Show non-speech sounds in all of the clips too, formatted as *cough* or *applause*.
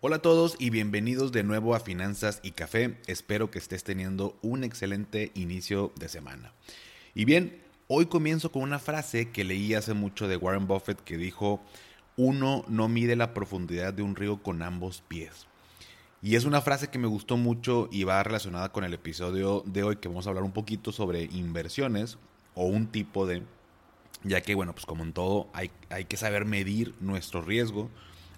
Hola a todos y bienvenidos de nuevo a Finanzas y Café. Espero que estés teniendo un excelente inicio de semana. Y bien, hoy comienzo con una frase que leí hace mucho de Warren Buffett que dijo, uno no mide la profundidad de un río con ambos pies. Y es una frase que me gustó mucho y va relacionada con el episodio de hoy que vamos a hablar un poquito sobre inversiones o un tipo de, ya que bueno, pues como en todo hay, hay que saber medir nuestro riesgo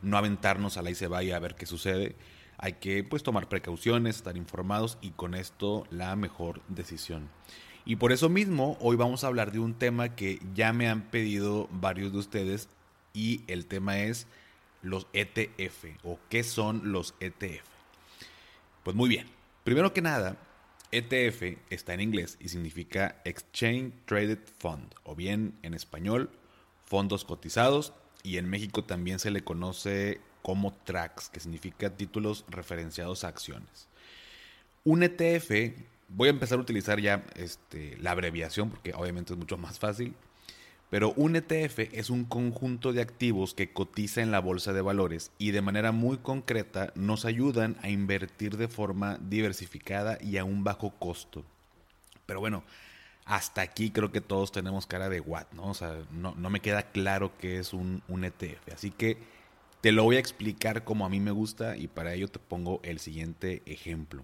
no aventarnos a la y se vaya a ver qué sucede. Hay que pues tomar precauciones, estar informados y con esto la mejor decisión. Y por eso mismo hoy vamos a hablar de un tema que ya me han pedido varios de ustedes y el tema es los ETF o qué son los ETF. Pues muy bien, primero que nada, ETF está en inglés y significa Exchange Traded Fund o bien en español fondos cotizados y en México también se le conoce como TRAX, que significa títulos referenciados a acciones. Un ETF, voy a empezar a utilizar ya este, la abreviación porque obviamente es mucho más fácil, pero un ETF es un conjunto de activos que cotiza en la bolsa de valores y de manera muy concreta nos ayudan a invertir de forma diversificada y a un bajo costo. Pero bueno, hasta aquí creo que todos tenemos cara de what, ¿no? O sea, no, me queda claro qué es un, ETF. Así que te lo voy a explicar como a mí me gusta y para ello te pongo el siguiente ejemplo.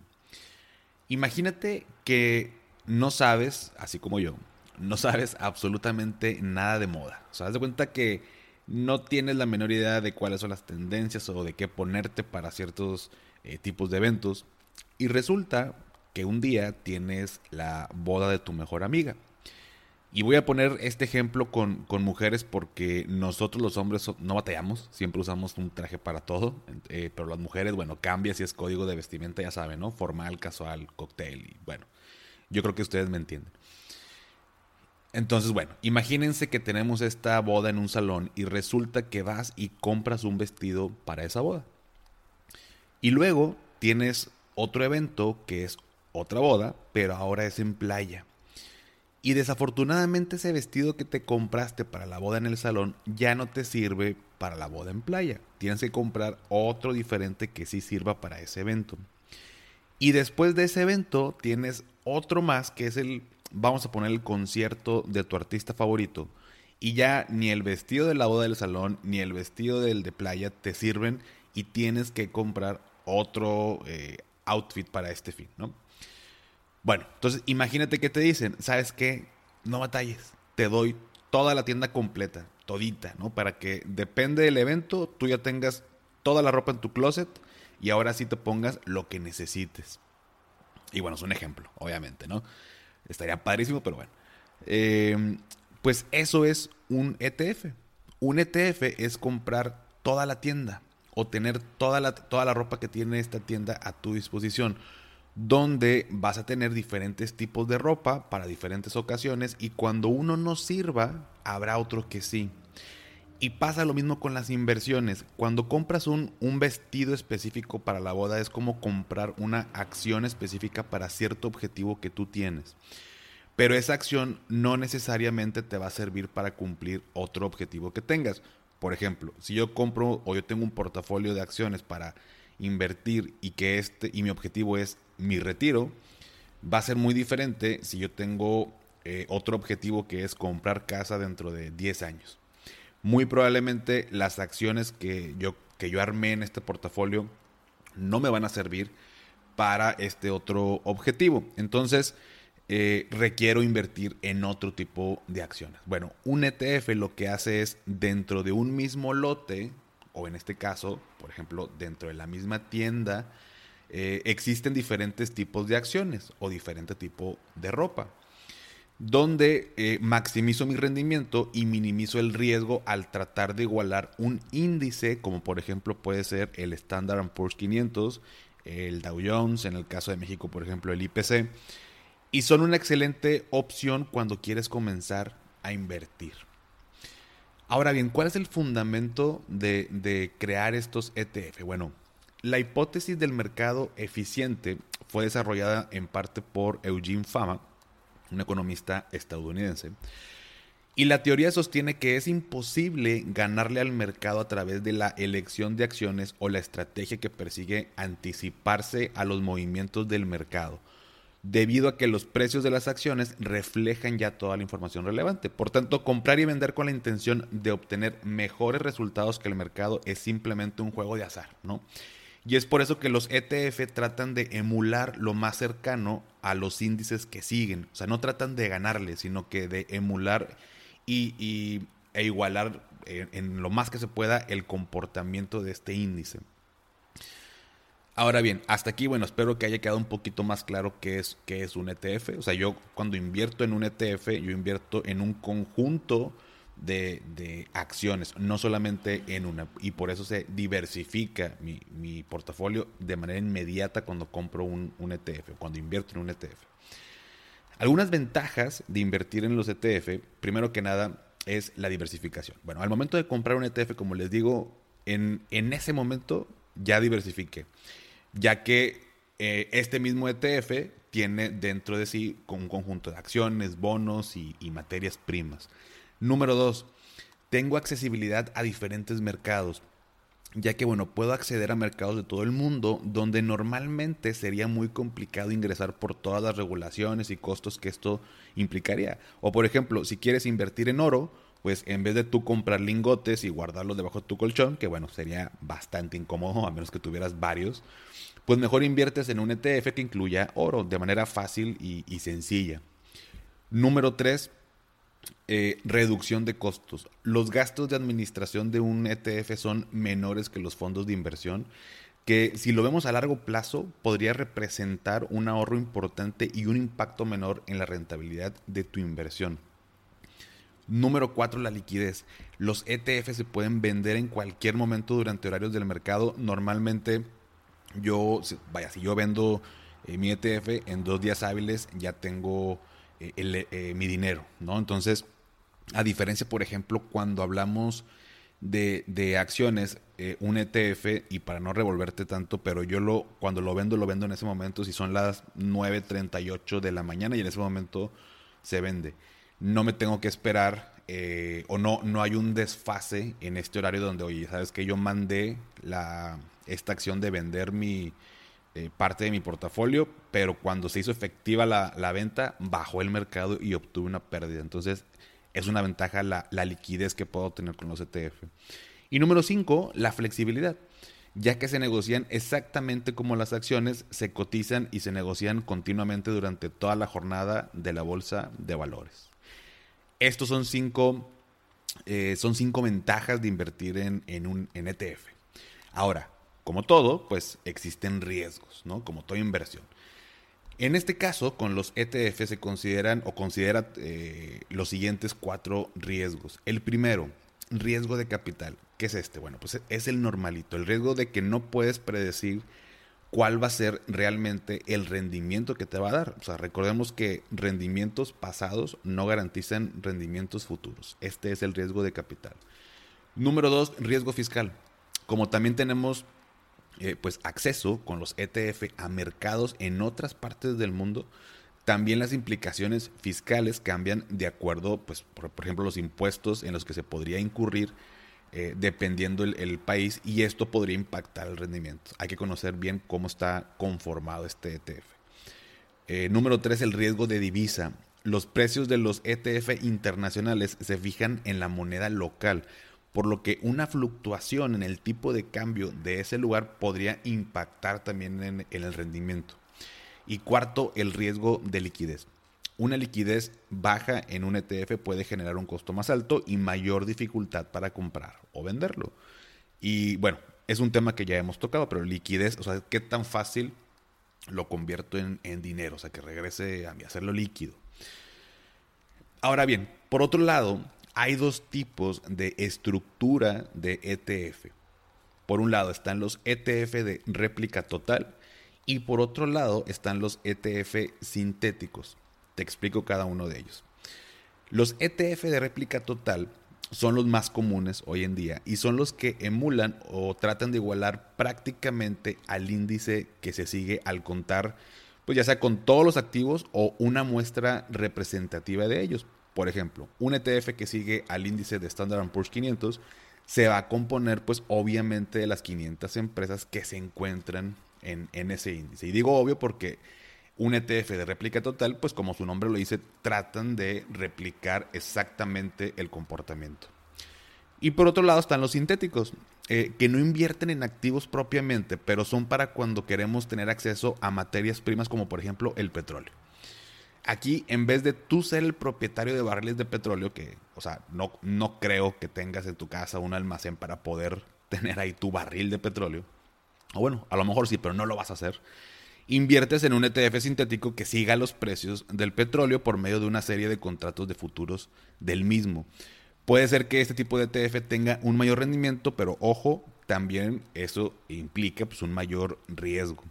Imagínate que no sabes, así como yo, no sabes absolutamente nada de moda. O sea, haz de cuenta que no tienes la menor idea de cuáles son las tendencias o de qué ponerte para ciertos eh, tipos de eventos. Y resulta que un día tienes la boda de tu mejor amiga. Y voy a poner este ejemplo con, mujeres porque nosotros los hombres no batallamos, siempre usamos un traje para todo, eh, pero las mujeres, bueno, cambia si es código de vestimenta, ya saben, ¿no? Formal, casual, cóctel, bueno, yo creo que ustedes me entienden. Entonces, bueno, imagínense que tenemos esta boda en un salón y resulta que vas y compras un vestido para esa boda. Y luego tienes otro evento que es otra boda, pero ahora es en playa. Y desafortunadamente ese vestido que te compraste para la boda en el salón ya no te sirve para la boda en playa. Tienes que comprar otro diferente que sí sirva para ese evento. Y después de ese evento tienes otro más que es el, vamos a poner el concierto de tu artista favorito. Y ya ni el vestido de la boda del salón ni el vestido del de playa te sirven y tienes que comprar otro eh, outfit para este fin, ¿no? Bueno, entonces imagínate que te dicen, ¿sabes qué? No batalles, te doy toda la tienda completa, todita, ¿no? Para que depende del evento, tú ya tengas toda la ropa en tu closet y ahora sí te pongas lo que necesites. Y bueno, es un ejemplo, obviamente, ¿no? Estaría padrísimo, pero bueno. Em, pues eso es un ETF. Un ETF es comprar toda la tienda o tener toda la, toda la ropa que tiene esta tienda a tu disposición donde vas a tener diferentes tipos de ropa para diferentes ocasiones y cuando uno no sirva, habrá otro que sí. Y pasa lo mismo con las inversiones. Cuando compras un, un, vestido específico para la boda es como comprar una acción específica para cierto objetivo que tú tienes. Pero esa acción no necesariamente te va a servir para cumplir otro objetivo que tengas. Por ejemplo, si yo compro o yo tengo un portafolio de acciones para invertir y que este y mi objetivo es mi retiro, va a ser muy diferente si yo tengo eh, otro objetivo que es comprar casa dentro de 10 años. Muy probablemente las acciones que yo, que yo armé en este portafolio no me van a servir para este otro objetivo. Entonces, eh, requiero invertir en otro tipo de acciones. Bueno, un ETF lo que hace es dentro de un mismo lote, o en este caso, por ejemplo, dentro de la misma tienda, eh, existen diferentes tipos de acciones o diferente tipo de ropa, donde eh, maximizo mi rendimiento y minimizo el riesgo al tratar de igualar un índice, como por ejemplo puede ser el Standard Poor's 500, el Dow Jones, en el caso de México, por ejemplo, el IPC, y son una excelente opción cuando quieres comenzar a invertir. Ahora bien, ¿cuál es el fundamento de, de crear estos ETF? Bueno, la hipótesis del mercado eficiente fue desarrollada en parte por Eugene Fama, un economista estadounidense. Y la teoría sostiene que es imposible ganarle al mercado a través de la elección de acciones o la estrategia que persigue anticiparse a los movimientos del mercado, debido a que los precios de las acciones reflejan ya toda la información relevante. Por tanto, comprar y vender con la intención de obtener mejores resultados que el mercado es simplemente un juego de azar, ¿no? Y es por eso que los ETF tratan de emular lo más cercano a los índices que siguen. O sea, no tratan de ganarle, sino que de emular y, e igualar en, en, lo más que se pueda el comportamiento de este índice. Ahora bien, hasta aquí, bueno, espero que haya quedado un poquito más claro qué es, qué es un ETF. O sea, yo cuando invierto en un ETF, yo invierto en un conjunto de, acciones, no solamente en una. Y por eso se diversifica mi, portafolio de manera inmediata cuando compro un, un, ETF, cuando invierto en un ETF. Algunas ventajas de invertir en los ETF, primero que nada, es la diversificación. Bueno, al momento de comprar un ETF, como les digo, en, en ese momento ya diversifique, ya que eh, este mismo ETF tiene dentro de sí un conjunto de acciones, bonos y, y materias primas. Número dos, tengo accesibilidad a diferentes mercados, ya que bueno, puedo acceder a mercados de todo el mundo donde normalmente sería muy complicado ingresar por todas las regulaciones y costos que esto implicaría. O por ejemplo, si quieres invertir en oro, pues en vez de tú comprar lingotes y guardarlos debajo de tu colchón, que bueno, sería bastante incómodo a menos que tuvieras varios, pues mejor inviertes en un ETF que incluya oro de manera fácil y, y sencilla. Número 3, eh, reducción de costos. Los gastos de administración de un ETF son menores que los fondos de inversión, que si lo vemos a largo plazo podría representar un ahorro importante y un impacto menor en la rentabilidad de tu inversión. Número 4, la liquidez. Los ETF se pueden vender en cualquier momento durante horarios del mercado. Normalmente yo, vaya, si yo vendo eh, mi ETF en dos días hábiles, ya tengo eh, mi dinero, ¿no? Entonces, a diferencia, por ejemplo, cuando hablamos de, acciones, eh, un ETF, y para no revolverte tanto, pero yo lo, cuando lo vendo, lo vendo en ese momento, si son las 9.38 de la mañana y en ese momento se vende. No me tengo que esperar eh, o no, no hay un desfase en este horario donde, oye, sabes que yo mandé la, esta acción de vender mi eh, parte de mi portafolio, pero cuando se hizo efectiva la, la, venta, bajó el mercado y obtuve una pérdida. Entonces, es una ventaja la, liquidez que puedo tener con los ETF. Y número 5, la flexibilidad, ya que se negocian exactamente como las acciones, se cotizan y se negocian continuamente durante toda la jornada de la bolsa de valores. Estos son cinco, eh, son cinco ventajas de invertir en, en un en ETF. Ahora, como todo, pues existen riesgos, ¿no? Como toda inversión. En este caso, con los ETF se consideran o considera eh, los siguientes cuatro riesgos. El primero, riesgo de capital. ¿Qué es este? Bueno, pues es el normalito, el riesgo de que no puedes predecir cuál va a ser realmente el rendimiento que te va a dar. O sea, recordemos que rendimientos pasados no garantizan rendimientos futuros. Este es el riesgo de capital. Número dos, riesgo fiscal. Como también tenemos eh, pues acceso con los ETF a mercados en otras partes del mundo, también las implicaciones fiscales cambian de acuerdo, pues, por, ejemplo, los impuestos en los que se podría incurrir eh, dependiendo el, país y esto podría impactar el rendimiento. Hay que conocer bien cómo está conformado este ETF. Eh, número 3, el riesgo de divisa. Los precios de los ETF internacionales se fijan en la moneda local, por lo que una fluctuación en el tipo de cambio de ese lugar podría impactar también en, el rendimiento. Y cuarto, el riesgo de liquidez. Una liquidez baja en un ETF puede generar un costo más alto y mayor dificultad para comprar o venderlo. Y bueno, es un tema que ya hemos tocado, pero liquidez, o sea, ¿qué tan fácil lo convierto en, dinero? O sea, que regrese a hacerlo líquido. Ahora bien, por otro lado, hay dos tipos de estructura de ETF. Por un lado están los ETF de réplica total Y por otro lado están los ETF sintéticos. Te explico cada uno de ellos. Los ETF de réplica total son los más comunes hoy en día y son los que emulan o tratan de igualar prácticamente al índice que se sigue al contar, pues ya sea con todos los activos o una muestra representativa de ellos. Por ejemplo, un ETF que sigue al índice de Standard Poor's 500 se va a componer pues obviamente de las 500 empresas que se encuentran en, ese índice. Y digo obvio porque un ETF de réplica total, pues como su nombre lo dice, tratan de replicar exactamente el comportamiento. Y por otro lado están los sintéticos, eh, que no invierten en activos propiamente, pero son para cuando queremos tener acceso a materias primas como por ejemplo el petróleo. Aquí, en vez de tú ser el propietario de barriles de petróleo, que, o sea, no, no creo que tengas en tu casa un almacén para poder tener ahí tu barril de petróleo. O bueno, a lo mejor sí, pero no lo vas a hacer inviertes en un ETF sintético que siga los precios del petróleo por medio de una serie de contratos de futuros del mismo. Puede ser que este tipo de ETF tenga un mayor rendimiento, pero ojo, también eso implica pues, un mayor riesgo.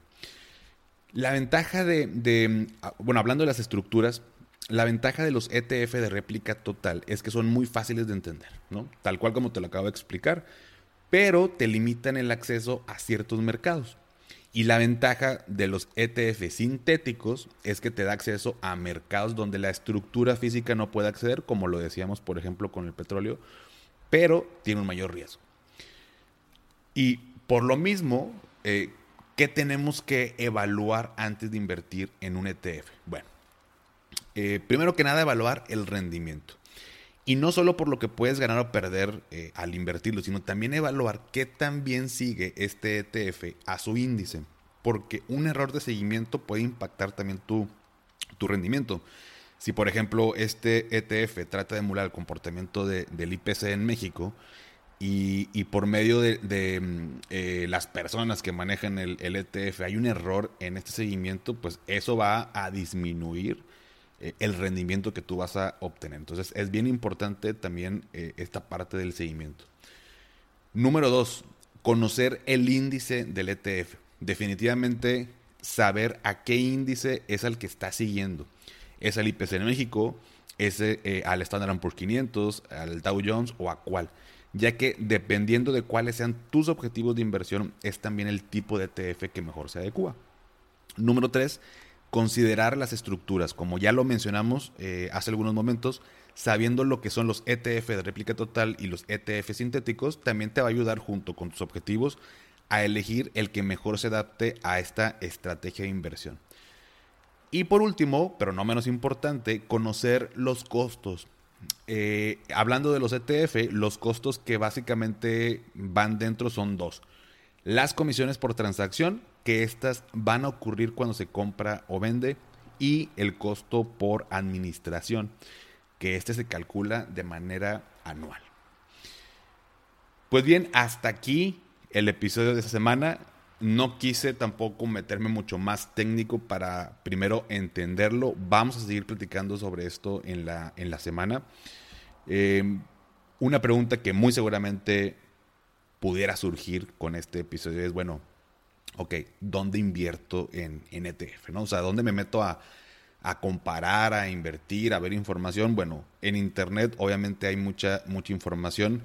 La ventaja de, ah, bueno, hablando de las estructuras, la ventaja de los ETF de réplica total es que son muy fáciles de entender, ¿no? Tal cual como te lo acabo de explicar, pero te limitan el acceso a ciertos mercados. Y la ventaja de los ETF sintéticos es que te da acceso a mercados donde la estructura física no puede acceder, como lo decíamos, por ejemplo, con el petróleo, pero tiene un mayor riesgo. Y por lo mismo, eh, ¿qué tenemos que evaluar antes de invertir en un ETF? Bueno, eh, primero que nada, evaluar el rendimiento. Y no solo por lo que puedes ganar o perder eh, al invertirlo, sino también evaluar qué tan bien sigue este ETF a su índice. Porque un error de seguimiento puede impactar también tu, tu rendimiento. Si, por ejemplo, este ETF trata de emular el comportamiento del IPC en México y, por medio de, mm, eh, las personas que manejan el, ETF hay un error en este seguimiento, pues eso va a disminuir eh, el rendimiento que tú vas a obtener. Entonces es bien importante también eh, esta parte del seguimiento. Número dos, conocer el índice del ETF. Definitivamente saber a qué índice es al que está siguiendo. ¿Es al IPC en México? ¿Es eh, al Standard Poor's 500? ¿Al Dow Jones? ¿O a cuál? Ya que dependiendo de cuáles sean tus objetivos de inversión, es también el tipo de ETF que mejor se adecua. Número tres, considerar las estructuras, como ya lo mencionamos eh, hace algunos momentos, sabiendo lo que son los ETF de réplica total y los ETF sintéticos, también te va a ayudar junto con tus objetivos a elegir el que mejor se adapte a esta estrategia de inversión. Y por último, pero no menos importante, conocer los costos. Eh, hablando de los ETF, los costos que básicamente van dentro son dos. Las comisiones por transacción, que estas van a ocurrir cuando se compra o vende y el costo por administración, que este se calcula de manera anual. Pues bien, hasta aquí el episodio de esta semana. No quise tampoco meterme mucho más técnico para primero entenderlo. Vamos a seguir platicando sobre esto en la, en la semana. Eh, una pregunta que muy seguramente pudiera surgir con este episodio es, bueno, ok, ¿dónde invierto en, ETF? ¿no? O sea, ¿dónde me meto a, comparar, a invertir, a ver información? Bueno, en Internet obviamente hay mucha, mucha información.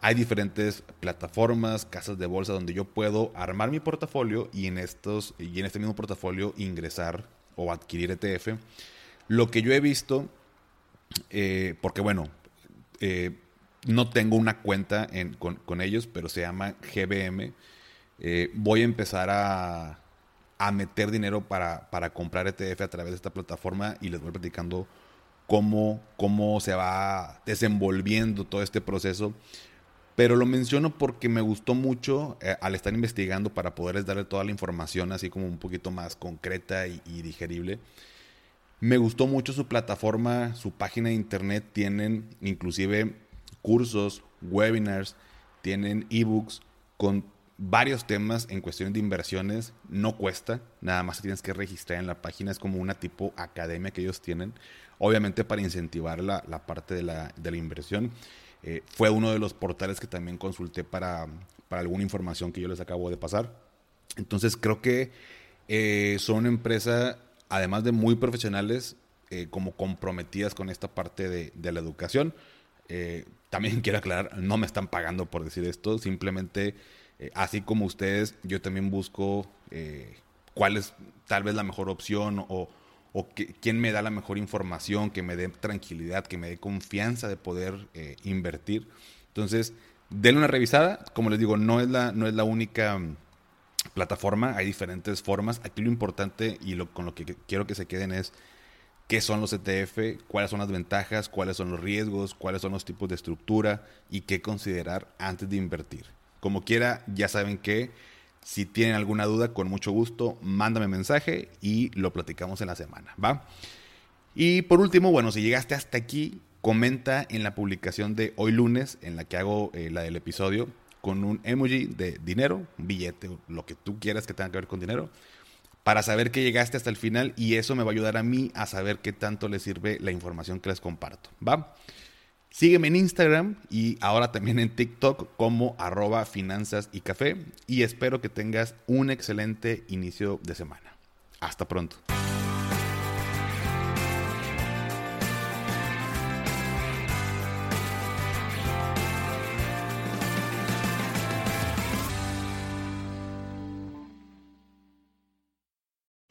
Hay diferentes plataformas, casas de bolsa donde yo puedo armar mi portafolio y en, estos, y en este mismo portafolio ingresar o adquirir ETF. Lo que yo he visto, eh, porque bueno, eh, no tengo una cuenta con, con, ellos, pero se llama GBM eh, voy a empezar a, meter dinero para, comprar ETF a través de esta plataforma y les voy platicando cómo, cómo se va desenvolviendo todo este proceso. Pero lo menciono porque me gustó mucho eh, al estar investigando para poderles darle toda la información así como un poquito más concreta y, digerible. Me gustó mucho su plataforma, su página de internet. Tienen inclusive cursos, webinars, tienen ebooks con varios temas en cuestión de inversiones. No cuesta, nada más tienes que registrar en la página. Es como una tipo academia que ellos tienen, obviamente para incentivar la, parte de la, inversión. Eh, fue uno de los portales que también consulté para, para alguna información que yo les acabo de pasar. Entonces creo que Eh, son una empresa, además de muy profesionales, eh, como comprometidas con esta parte de, de la educación. También *laughs* quiero aclarar, no me están pagando por decir esto, simplemente, así como ustedes, yo también busco cuál es tal vez la mejor opción o, o que, quién me da la mejor información, que me dé tranquilidad, que me dé confianza de poder invertir. Entonces, denle una revisada. Como les digo, no es la, no es la única mm, plataforma, hay diferentes formas. Aquí lo importante y lo, con lo que quiero que se queden es qué son los ETF, cuáles son las ventajas, cuáles son los riesgos, cuáles son los tipos de estructura y qué considerar antes de invertir. Como quiera, ya saben que si tienen alguna duda, con mucho gusto, mándame mensaje y lo platicamos en la semana, ¿va? Y por último, bueno, si llegaste hasta aquí, comenta en la publicación de hoy lunes, en la que hago eh, la del episodio, con un emoji de dinero, un billete, lo que tú quieras que tenga que ver con dinero, para saber que llegaste hasta el final y eso me va a ayudar a mí a saber qué tanto les sirve la información que les comparto. ¿Va? Sígueme en Instagram y ahora también en TikTok como arroba finanzas y café y espero que tengas un excelente inicio de semana. Hasta pronto.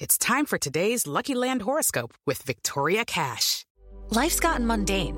It's time for today's Lucky Land horoscope with Victoria Cash. Life's gotten mundane,